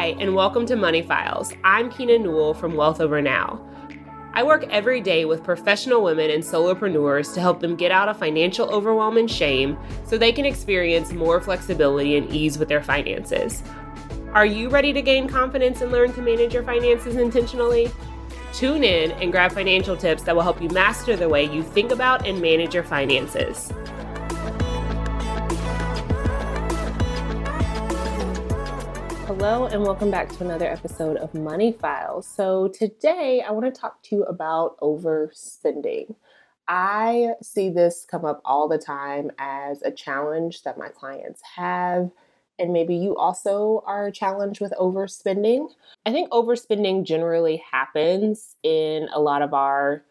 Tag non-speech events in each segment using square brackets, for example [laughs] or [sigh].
Hi, and welcome to Money Files. I'm Kina Newell from Wealth Over Now. I work every day with professional women and solopreneurs to help them get out of financial overwhelm and shame so they can experience more flexibility and ease with their finances. Are you ready to gain confidence and learn to manage your finances intentionally? Tune in and grab financial tips that will help you master the way you think about and manage your finances. Hello, and welcome back to another episode of Money Files. So, today I want to talk to you about overspending. I see this come up all the time as a challenge that my clients have, and maybe you also are challenged with overspending. I think overspending generally happens in a lot of our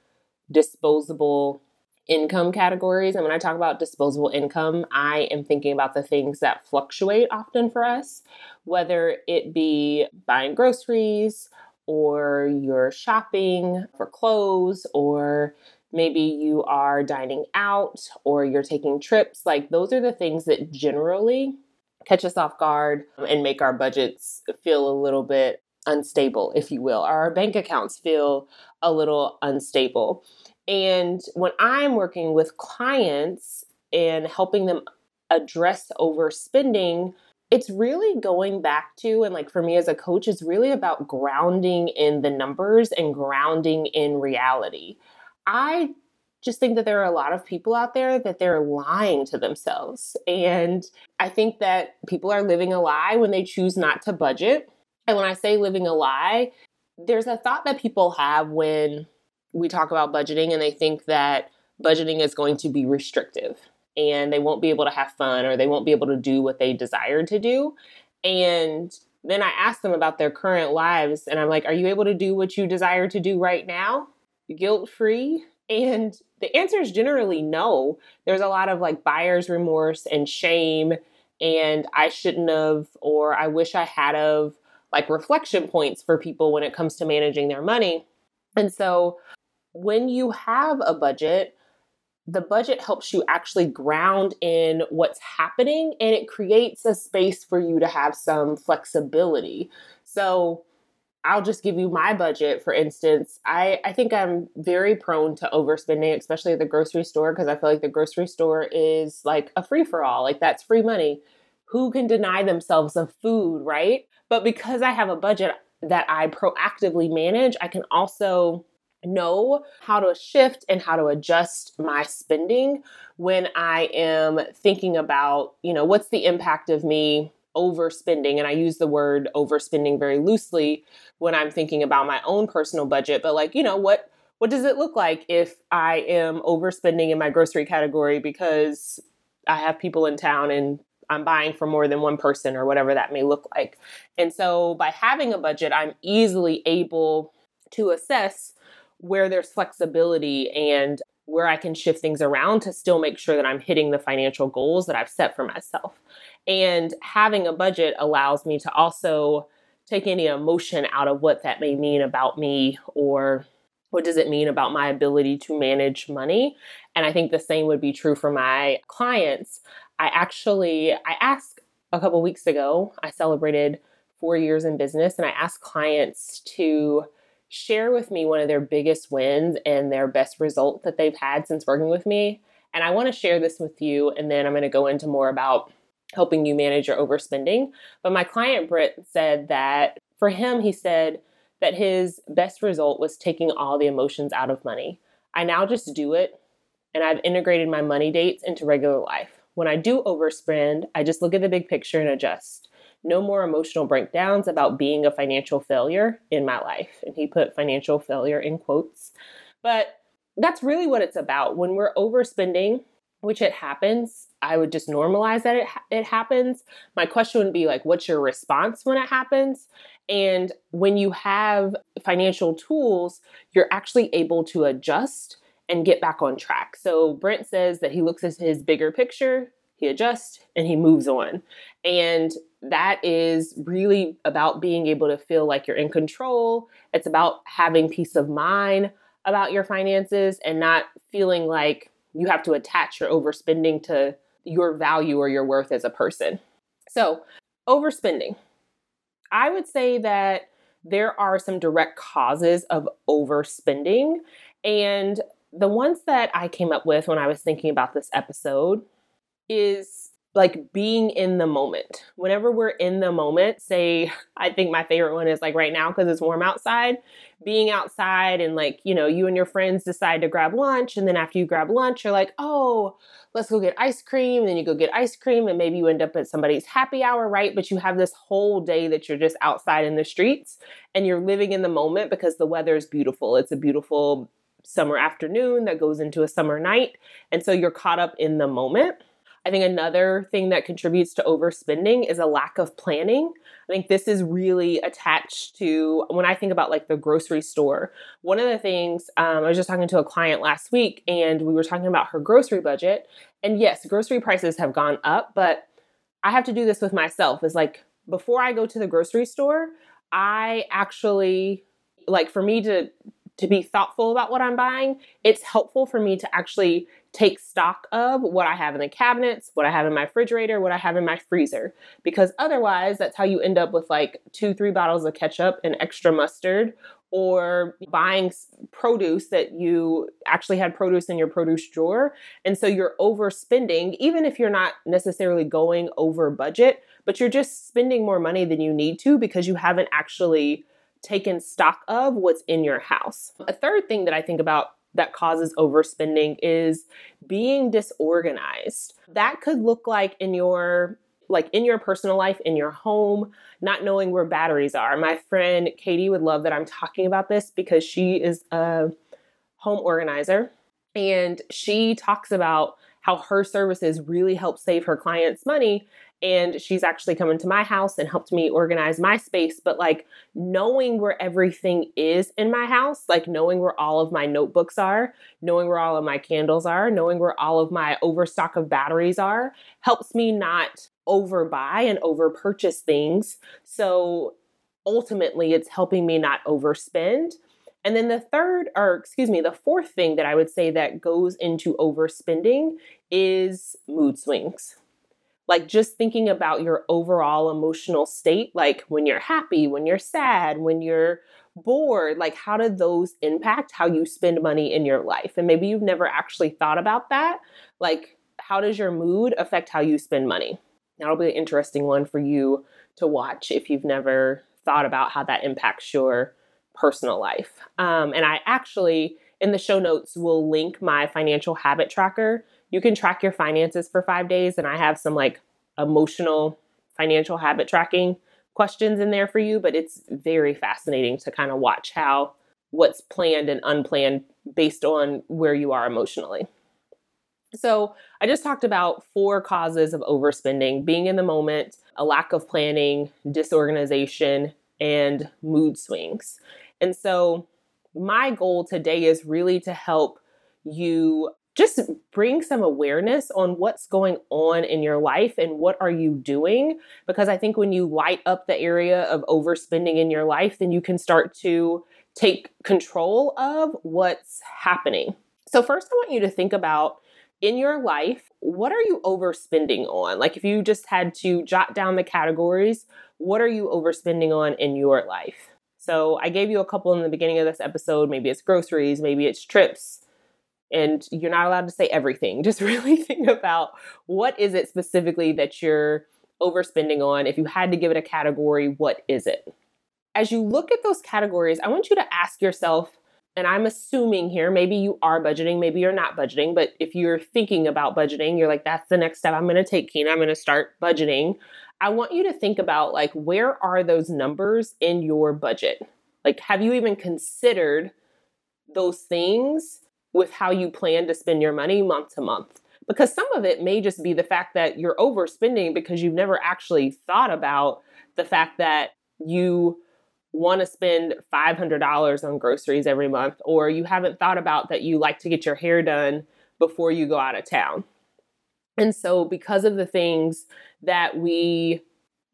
disposable income categories. And when I talk about disposable income, I am thinking about the things that fluctuate often for us, whether it be buying groceries or you're shopping for clothes or maybe you are dining out or you're taking trips. Like those are the things that generally catch us off guard and make our budgets feel a little bit unstable, if you will. Our bank accounts feel a little unstable. And when I'm working with clients and helping them address overspending, it's really going back to, and like for me as a coach, it's really about grounding in the numbers and grounding in reality. I just think that there are a lot of people out there that they're lying to themselves. And I think that people are living a lie when they choose not to budget. And when I say living a lie, there's a thought that people have when we talk about budgeting and they think that budgeting is going to be restrictive and they won't be able to have fun or they won't be able to do what they desire to do. And then I ask them about their current lives and I'm like, Are you able to do what you desire to do right now? Guilt free? And the answer is generally no. There's a lot of like buyer's remorse and shame and I shouldn't have or I wish I had of like reflection points for people when it comes to managing their money. And so when you have a budget, the budget helps you actually ground in what's happening and it creates a space for you to have some flexibility. So, I'll just give you my budget, for instance. I, I think I'm very prone to overspending, especially at the grocery store, because I feel like the grocery store is like a free for all. Like, that's free money. Who can deny themselves of food, right? But because I have a budget that I proactively manage, I can also know how to shift and how to adjust my spending when I am thinking about, you know, what's the impact of me overspending. And I use the word overspending very loosely when I'm thinking about my own personal budget, but like, you know, what what does it look like if I am overspending in my grocery category because I have people in town and I'm buying for more than one person or whatever that may look like. And so by having a budget, I'm easily able to assess where there's flexibility and where I can shift things around to still make sure that I'm hitting the financial goals that I've set for myself. And having a budget allows me to also take any emotion out of what that may mean about me or what does it mean about my ability to manage money and i think the same would be true for my clients i actually i asked a couple weeks ago i celebrated four years in business and i asked clients to share with me one of their biggest wins and their best result that they've had since working with me. And I want to share this with you, and then I'm going to go into more about helping you manage your overspending. But my client, Britt, said that for him, he said that his best result was taking all the emotions out of money. I now just do it, and I've integrated my money dates into regular life. When I do overspend, I just look at the big picture and adjust no more emotional breakdowns about being a financial failure in my life. And he put financial failure in quotes. But that's really what it's about. When we're overspending, which it happens, I would just normalize that it, it happens. My question would be like, what's your response when it happens? And when you have financial tools, you're actually able to adjust and get back on track. So Brent says that he looks at his bigger picture, he adjusts, and he moves on. And that is really about being able to feel like you're in control. It's about having peace of mind about your finances and not feeling like you have to attach your overspending to your value or your worth as a person. So, overspending. I would say that there are some direct causes of overspending. And the ones that I came up with when I was thinking about this episode is like being in the moment. Whenever we're in the moment, say, I think my favorite one is like right now because it's warm outside, being outside and like, you know, you and your friends decide to grab lunch. And then after you grab lunch, you're like, oh, let's go get ice cream. And then you go get ice cream and maybe you end up at somebody's happy hour, right? But you have this whole day that you're just outside in the streets and you're living in the moment because the weather is beautiful. It's a beautiful summer afternoon that goes into a summer night. And so you're caught up in the moment. I think another thing that contributes to overspending is a lack of planning. I think this is really attached to when I think about like the grocery store. One of the things um, I was just talking to a client last week and we were talking about her grocery budget. And yes, grocery prices have gone up, but I have to do this with myself. Is like before I go to the grocery store, I actually like for me to to be thoughtful about what I'm buying, it's helpful for me to actually take stock of what I have in the cabinets, what I have in my refrigerator, what I have in my freezer. Because otherwise, that's how you end up with like two, three bottles of ketchup and extra mustard, or buying produce that you actually had produce in your produce drawer. And so you're overspending, even if you're not necessarily going over budget, but you're just spending more money than you need to because you haven't actually taken stock of what's in your house. A third thing that I think about that causes overspending is being disorganized. That could look like in your like in your personal life, in your home, not knowing where batteries are. My friend Katie would love that I'm talking about this because she is a home organizer and she talks about how her services really help save her clients money and she's actually come into my house and helped me organize my space but like knowing where everything is in my house like knowing where all of my notebooks are knowing where all of my candles are knowing where all of my overstock of batteries are helps me not overbuy and over purchase things. So ultimately it's helping me not overspend. And then the third, or excuse me, the fourth thing that I would say that goes into overspending is mood swings like just thinking about your overall emotional state, like when you're happy, when you're sad, when you're bored, like how do those impact how you spend money in your life? And maybe you've never actually thought about that. Like, how does your mood affect how you spend money? That'll be an interesting one for you to watch if you've never thought about how that impacts your personal life. Um, and I actually, in the show notes, will link my financial habit tracker you can track your finances for five days. And I have some like emotional financial habit tracking questions in there for you, but it's very fascinating to kind of watch how what's planned and unplanned based on where you are emotionally. So, I just talked about four causes of overspending being in the moment, a lack of planning, disorganization, and mood swings. And so, my goal today is really to help you just bring some awareness on what's going on in your life and what are you doing because i think when you light up the area of overspending in your life then you can start to take control of what's happening. So first i want you to think about in your life what are you overspending on? Like if you just had to jot down the categories what are you overspending on in your life? So i gave you a couple in the beginning of this episode. Maybe it's groceries maybe it's trips and you're not allowed to say everything. [laughs] Just really think about what is it specifically that you're overspending on. If you had to give it a category, what is it? As you look at those categories, I want you to ask yourself, and I'm assuming here, maybe you are budgeting, maybe you're not budgeting, but if you're thinking about budgeting, you're like, that's the next step I'm to take, Kina. I'm to start budgeting. I want you to think about like, where are those numbers in your budget? Like, have you even considered those things with how you plan to spend your money month to month. Because some of it may just be the fact that you're overspending because you've never actually thought about the fact that you want to spend $500 on groceries every month, or you haven't thought about that you like to get your hair done before you go out of town. And so, because of the things that we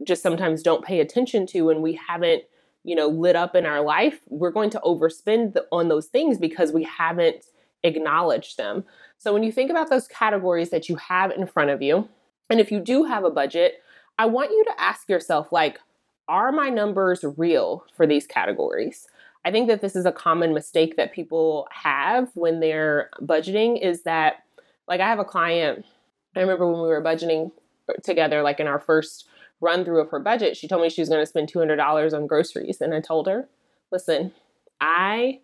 just sometimes don't pay attention to and we haven't, you know, lit up in our life, we're going to overspend on those things because we haven't acknowledge them. So when you think about those categories that you have in front of you, and if you do have a budget, I want you to ask yourself like are my numbers real for these categories? I think that this is a common mistake that people have when they're budgeting is that like I have a client I remember when we were budgeting together like in our first run through of her budget, she told me she was going to spend $200 on groceries and I told her, "Listen, I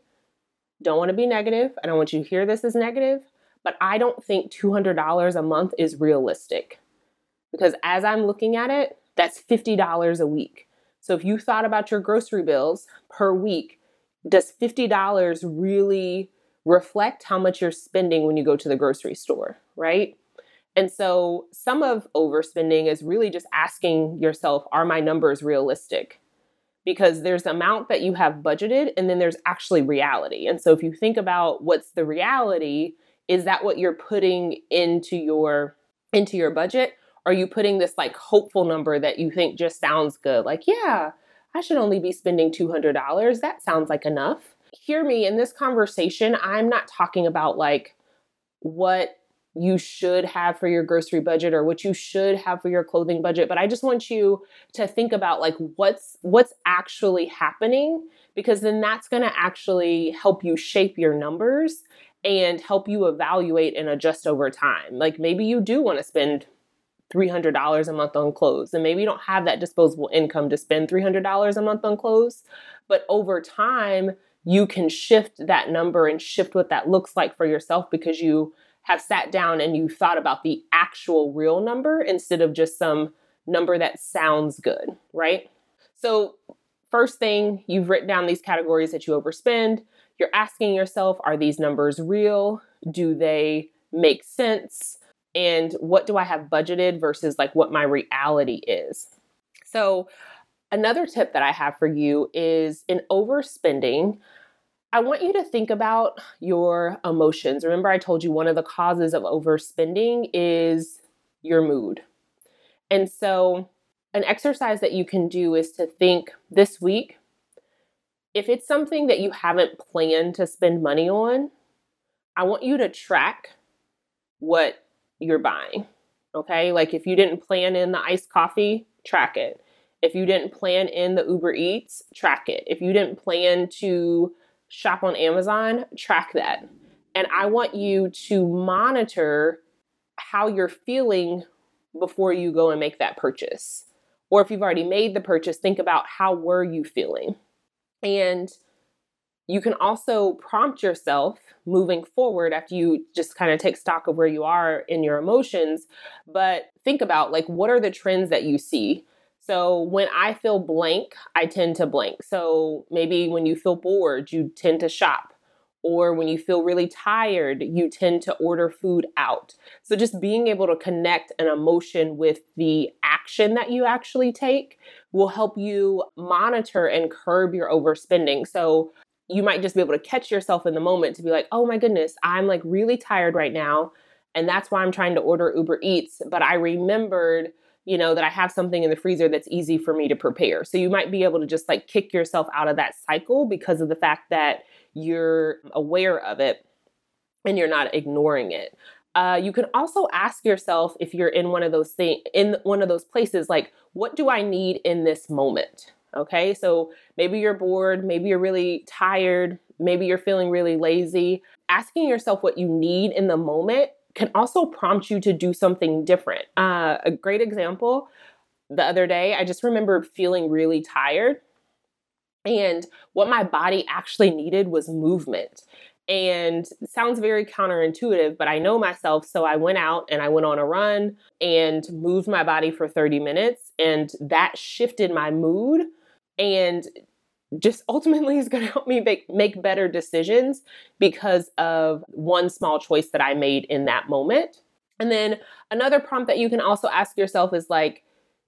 don't want to be negative. I don't want you to hear this as negative, but I don't think $200 a month is realistic. Because as I'm looking at it, that's $50 a week. So if you thought about your grocery bills per week, does $50 really reflect how much you're spending when you go to the grocery store, right? And so some of overspending is really just asking yourself, are my numbers realistic? Because there's amount that you have budgeted and then there's actually reality. And so if you think about what's the reality, is that what you're putting into your into your budget? Are you putting this like hopeful number that you think just sounds good? Like, yeah, I should only be spending $200. That sounds like enough. Hear me in this conversation. I'm not talking about like what you should have for your grocery budget or what you should have for your clothing budget but i just want you to think about like what's what's actually happening because then that's going to actually help you shape your numbers and help you evaluate and adjust over time like maybe you do want to spend $300 a month on clothes. And maybe you don't have that disposable income to spend $300 a month on clothes, but over time, you can shift that number and shift what that looks like for yourself because you have sat down and you thought about the actual real number instead of just some number that sounds good, right? So, first thing, you've written down these categories that you overspend. You're asking yourself, are these numbers real? Do they make sense? and what do I have budgeted versus like what my reality is. So, another tip that I have for you is in overspending, I want you to think about your emotions. Remember, I told you one of the causes of overspending is your mood. And so, an exercise that you can do is to think this week if it's something that you haven't planned to spend money on, I want you to track what you're buying. Okay. Like if you didn't plan in the iced coffee, track it. If you didn't plan in the Uber Eats, track it. If you didn't plan to shop on Amazon, track that. And I want you to monitor how you're feeling before you go and make that purchase. Or if you've already made the purchase, think about how were you feeling? And you can also prompt yourself moving forward after you just kind of take stock of where you are in your emotions. But think about like, what are the trends that you see? So when I feel blank, I tend to blank. So maybe when you feel bored, you tend to shop. Or when you feel really tired, you tend to order food out. So just being able to connect an emotion with the action that you actually take will help you monitor and curb your overspending. So you might just be able to catch yourself in the moment to be like, oh my goodness, I'm like really tired right now. And that's why I'm trying to order Uber Eats. But I remembered, you know, that I have something in the freezer that's easy for me to prepare. So you might be able to just like kick yourself out of that cycle because of the fact that you're aware of it and you're not ignoring it. Uh, you can also ask yourself if you're in one of those things in one of those places like what do i need in this moment Okay, so maybe you're bored, maybe you're really tired, maybe you're feeling really lazy. Asking yourself what you need in the moment can also prompt you to do something different. Uh, a great example the other day, I just remember feeling really tired. And what my body actually needed was movement. And sounds very counterintuitive, but I know myself. So I went out and I went on a run and moved my body for 30 minutes. And that shifted my mood and just ultimately is going [laughs] to help me make, make better decisions because of one small choice that I made in that moment. And then another prompt that you can also ask yourself is like,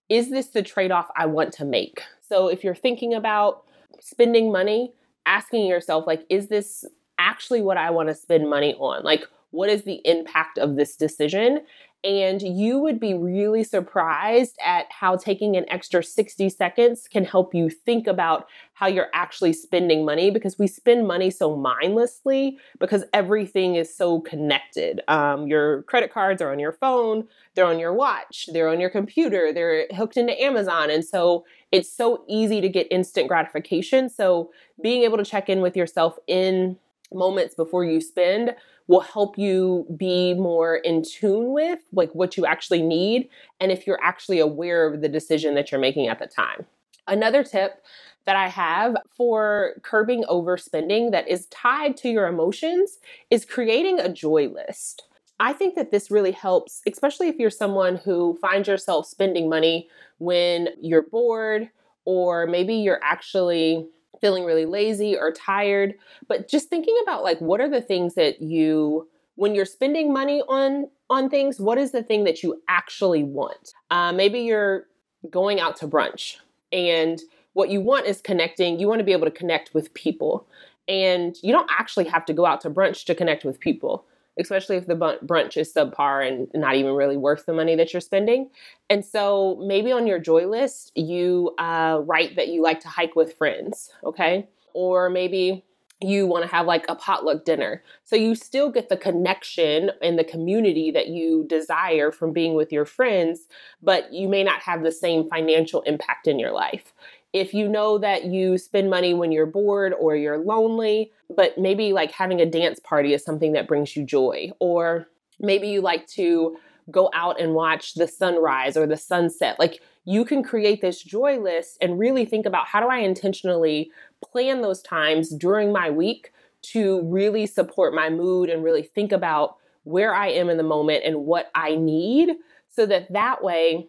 is this the trade off I want to make? So if you're thinking about spending money, asking yourself, like, is this actually what I want to spend money on? Like, what is the impact of this decision? And you would be really surprised at how taking an extra 60 seconds can help you think about how you're actually spending money because we spend money so mindlessly because everything is so connected. Um, your credit cards are on your phone, they're on your watch, they're on your computer, they're hooked into Amazon. And so it's so easy to get instant gratification. So being able to check in with yourself in moments before you spend will help you be more in tune with like what you actually need and if you're actually aware of the decision that you're making at the time. Another tip that I have for curbing overspending that is tied to your emotions is creating a joy list. I think that this really helps, especially if you're someone who finds yourself spending money when you're bored or maybe you're actually feeling really lazy or tired, but just thinking about like what are the things that you when you're spending money on on things, what is the thing that you actually want? Uh, maybe you're going out to brunch and what you want is connecting. You want to be able to connect with people. And you don't actually have to go out to brunch to connect with people especially if the brunch is subpar and not even really worth the money that you're spending. And so maybe on your joy list, you uh, write that you like to hike with friends, okay? Or maybe you want to have like a potluck dinner. So you still get the connection and the community that you desire from being with your friends, but you may not have the same financial impact in your life. If you know that you spend money when you're bored or you're lonely, but maybe like having a dance party is something that brings you joy, or maybe you like to go out and watch the sunrise or the sunset. Like you can create this joy list and really think about how do I intentionally plan those times during my week to really support my mood and really think about where I am in the moment and what I need so that that way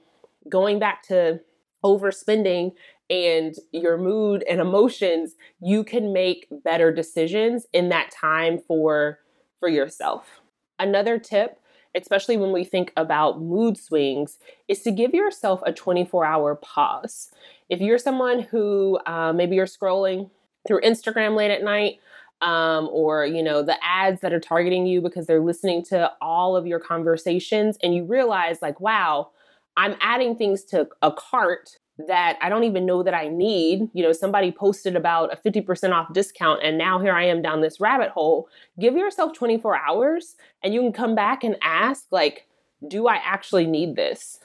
going back to overspending and your mood and emotions, you can make better decisions in that time for for yourself. Another tip, especially when we think about mood swings, is to give yourself a 24-hour pause. If you're someone who uh, maybe you're scrolling through Instagram late at night, um, or you know the ads that are targeting you because they're listening to all of your conversations, and you realize like, wow, I'm adding things to a cart that I don't even know that I need. You know, somebody posted about a 50% off discount and now here I am down this rabbit hole. Give yourself 24 hours and you can come back and ask like, do I actually need this?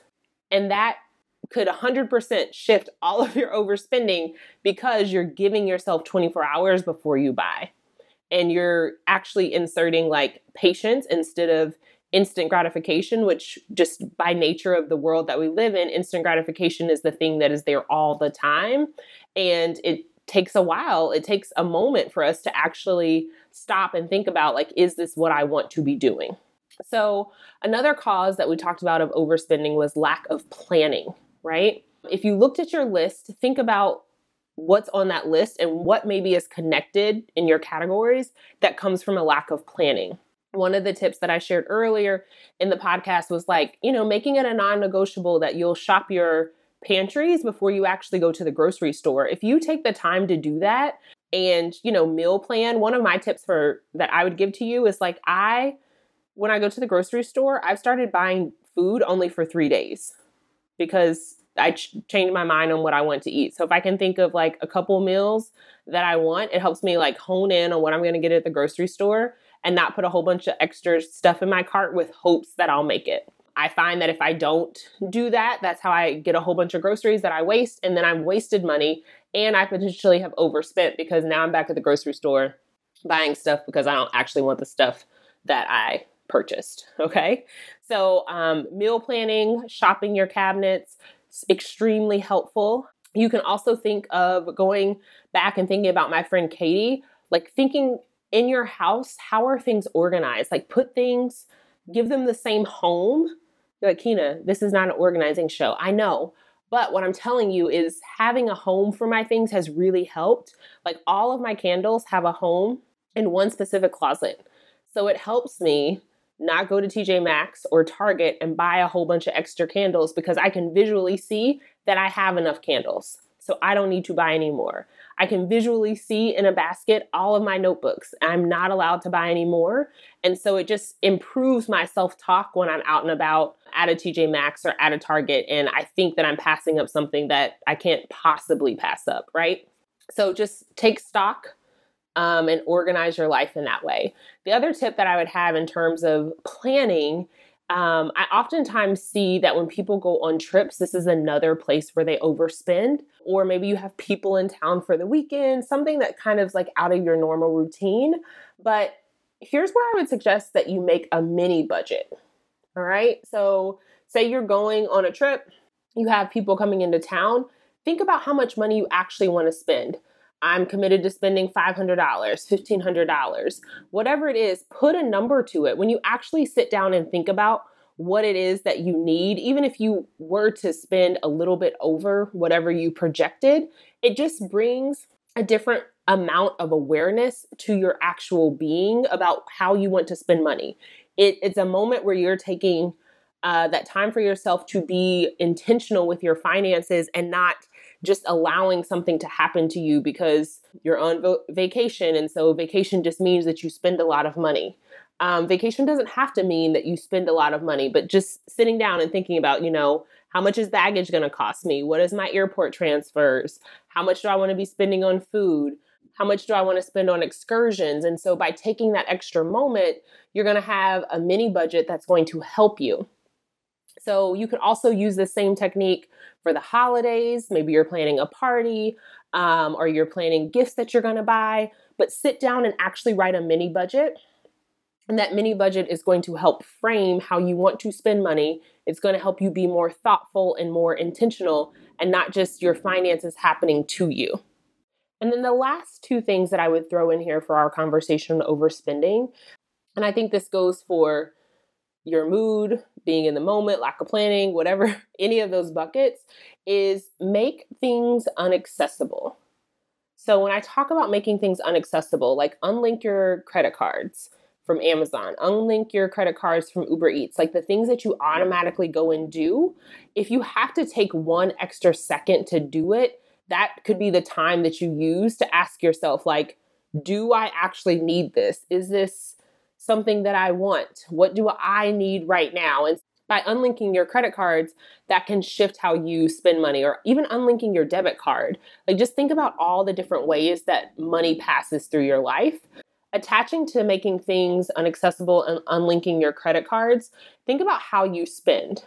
And that could 100% shift all of your overspending because you're giving yourself 24 hours before you buy. And you're actually inserting like patience instead of instant gratification, which just by nature of the world that we live in, instant gratification is the thing that is there all the time. And it takes a while, it takes a moment for us to actually stop and think about like, is this what I want to be doing? So, another cause that we talked about of overspending was lack of planning, right? If you looked at your list, think about what's on that list and what maybe is connected in your categories that comes from a lack of planning one of the tips that I shared earlier in the podcast was like, you know, making it a non negotiable that you'll shop your pantries before you actually go to the grocery store. If you take the time to do that and, you know, meal plan, one of my tips for that I would give to you is like, I, when I go to the grocery store, I've started buying food only for three days because I ch- changed my mind on what I want to eat. So if I can think of like a couple meals that I want, it helps me like hone in on what I'm going to get at the grocery store and not put a whole bunch of extra stuff in my cart with hopes that I'll make it. I find that if I don't do that, that's how I get a whole bunch of groceries that I waste, and then I've wasted money and I potentially have overspent because now I'm back at the grocery store buying stuff because I don't actually want the stuff that I purchased. [laughs] Okay. So, um, meal planning, shopping your cabinets, extremely helpful. You can also think of going back and thinking about my friend Katie, like thinking in your house, how are things organized? Like put things, give them the same home. You're like, Kina, this is not an organizing show. I know. But what I'm telling you is having a home for my things has really helped. Like all of my candles have a home in one specific closet. So it helps me not go to TJ Maxx or Target and buy a whole bunch of extra candles because I can visually see that I have enough candles. so I don't need to buy anymore. I can visually see in a basket all of my notebooks. I'm not allowed to buy any more. And so it just improves my self talk when I'm out and about at a TJ Maxx or at a Target. And I think that I'm passing up something that I can't possibly pass up, right? So just take stock um, and organize your life in that way. The other tip that I would have in terms of planning um, I oftentimes see that when people go on trips, this is another place where they overspend, or maybe you have people in town for the weekend, something that kind of like out of your normal routine. But here's where I would suggest that you make a mini budget. All right. So, say you're going on a trip, you have people coming into town, think about how much money you actually want to spend. I'm committed to spending $500, $1,500, whatever it is, put a number to it. When you actually sit down and think about what it is that you need, even if you were to spend a little bit over whatever you projected, it just brings a different amount of awareness to your actual being about how you want to spend money. It, it's a moment where you're taking uh, that time for yourself to be intentional with your finances and not just allowing something to happen to you because you're on vo- vacation. And so vacation just means that you spend a lot of money. Um, vacation doesn't have to mean that you spend a lot of money, but just sitting down and thinking about, you know, how much is baggage going to cost me? What is my airport transfers? How much do I want to be spending on food? How much do I want to spend on excursions? And so by taking that extra moment, you're going to have a mini budget that's going to help you. So you could also use the same technique for the holidays. Maybe you're planning a party um, or you're planning gifts that you're going to buy, but sit down and actually write a mini budget. And that mini budget is going to help frame how you want to spend money. It's going to help you be more thoughtful and more intentional and not just your finances happening to you. And then the last two things that I would throw in here for our conversation on overspending, and I think this goes for your mood, being in the moment, lack of planning, whatever, [laughs] any of those buckets, is make things unaccessible. So when I talk about making things unaccessible, like unlink your credit cards from Amazon, unlink your credit cards from Uber Eats, like the things that you automatically go and do, if you have to take one extra second to do it, that could be the time that you use to ask yourself like, do I actually need this? Is this something that I want? What do I need right now? And by unlinking your credit cards, that can shift how you spend money or even unlinking your debit card. Like just think about all the different ways that money passes through your life. Attaching to making things unaccessible and unlinking your credit cards, think about how you spend.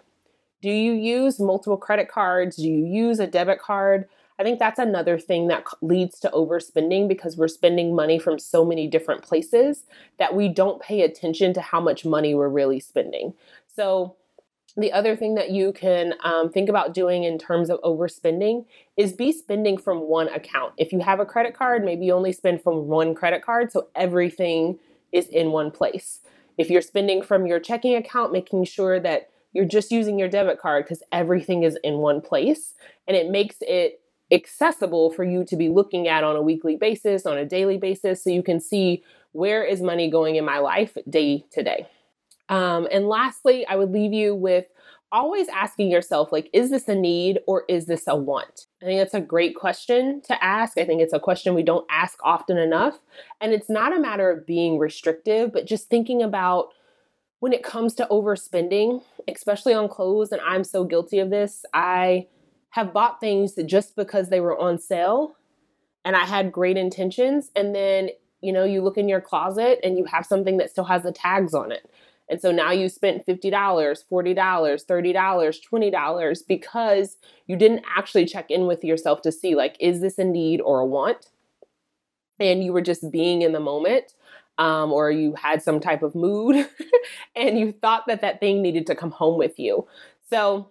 Do you use multiple credit cards? Do you use a debit card? I think that's another thing that leads to overspending because we're spending money from so many different places that we don't pay attention to how much money we're really spending. So, the other thing that you can um, think about doing in terms of overspending is be spending from one account. If you have a credit card, maybe you only spend from one credit card so everything is in one place. If you're spending from your checking account, making sure that you're just using your debit card because everything is in one place and it makes it accessible for you to be looking at on a weekly basis, on a daily basis, so you can see where is money going in my life day to day. Um, and lastly, I would leave you with always asking yourself, like, is this a need or is this a want? I think that's a great question to ask. I think it's a question we don't ask often enough. And it's not a matter of being restrictive, but just thinking about when it comes to overspending, especially on clothes. And I'm so guilty of this. I have bought things just because they were on sale and I had great intentions. And then, you know, you look in your closet and you have something that still has the tags on it. And so now you spent $50, $40, $30, $20 because you didn't actually check in with yourself to see, like, is this a need or a want? And you were just being in the moment. Um, or you had some type of mood [laughs] and you thought that that thing needed to come home with you. So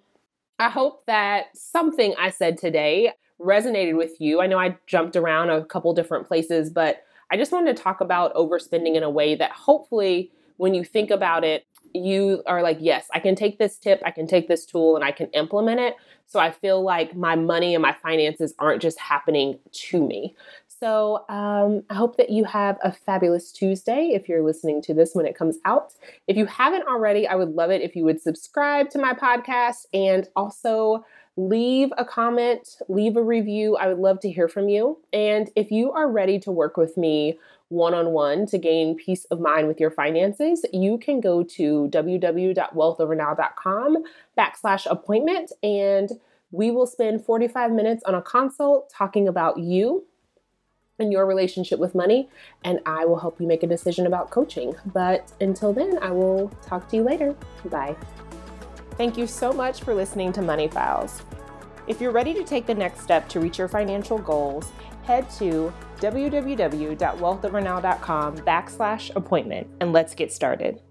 I hope that something I said today resonated with you. I know I jumped around a couple different places, but I just wanted to talk about overspending in a way that hopefully, when you think about it, you are like, yes, I can take this tip, I can take this tool, and I can implement it. So I feel like my money and my finances aren't just happening to me. So um, I hope that you have a fabulous Tuesday if you're listening to this when it comes out. If you haven't already, I would love it if you would subscribe to my podcast and also leave a comment, leave a review. I would love to hear from you. And if you are ready to work with me one on one to gain peace of mind with your finances, you can go to www.wealthovernow.com backslash appointment and we will spend 45 minutes on a consult talking about you and your relationship with money, and I will help you make a decision about coaching. But until then, I will talk to you later. Bye. Thank you so much for listening to Money Files. If you're ready to take the next step to reach your financial goals, head to www.wealthovernow.com backslash appointment and let's get started.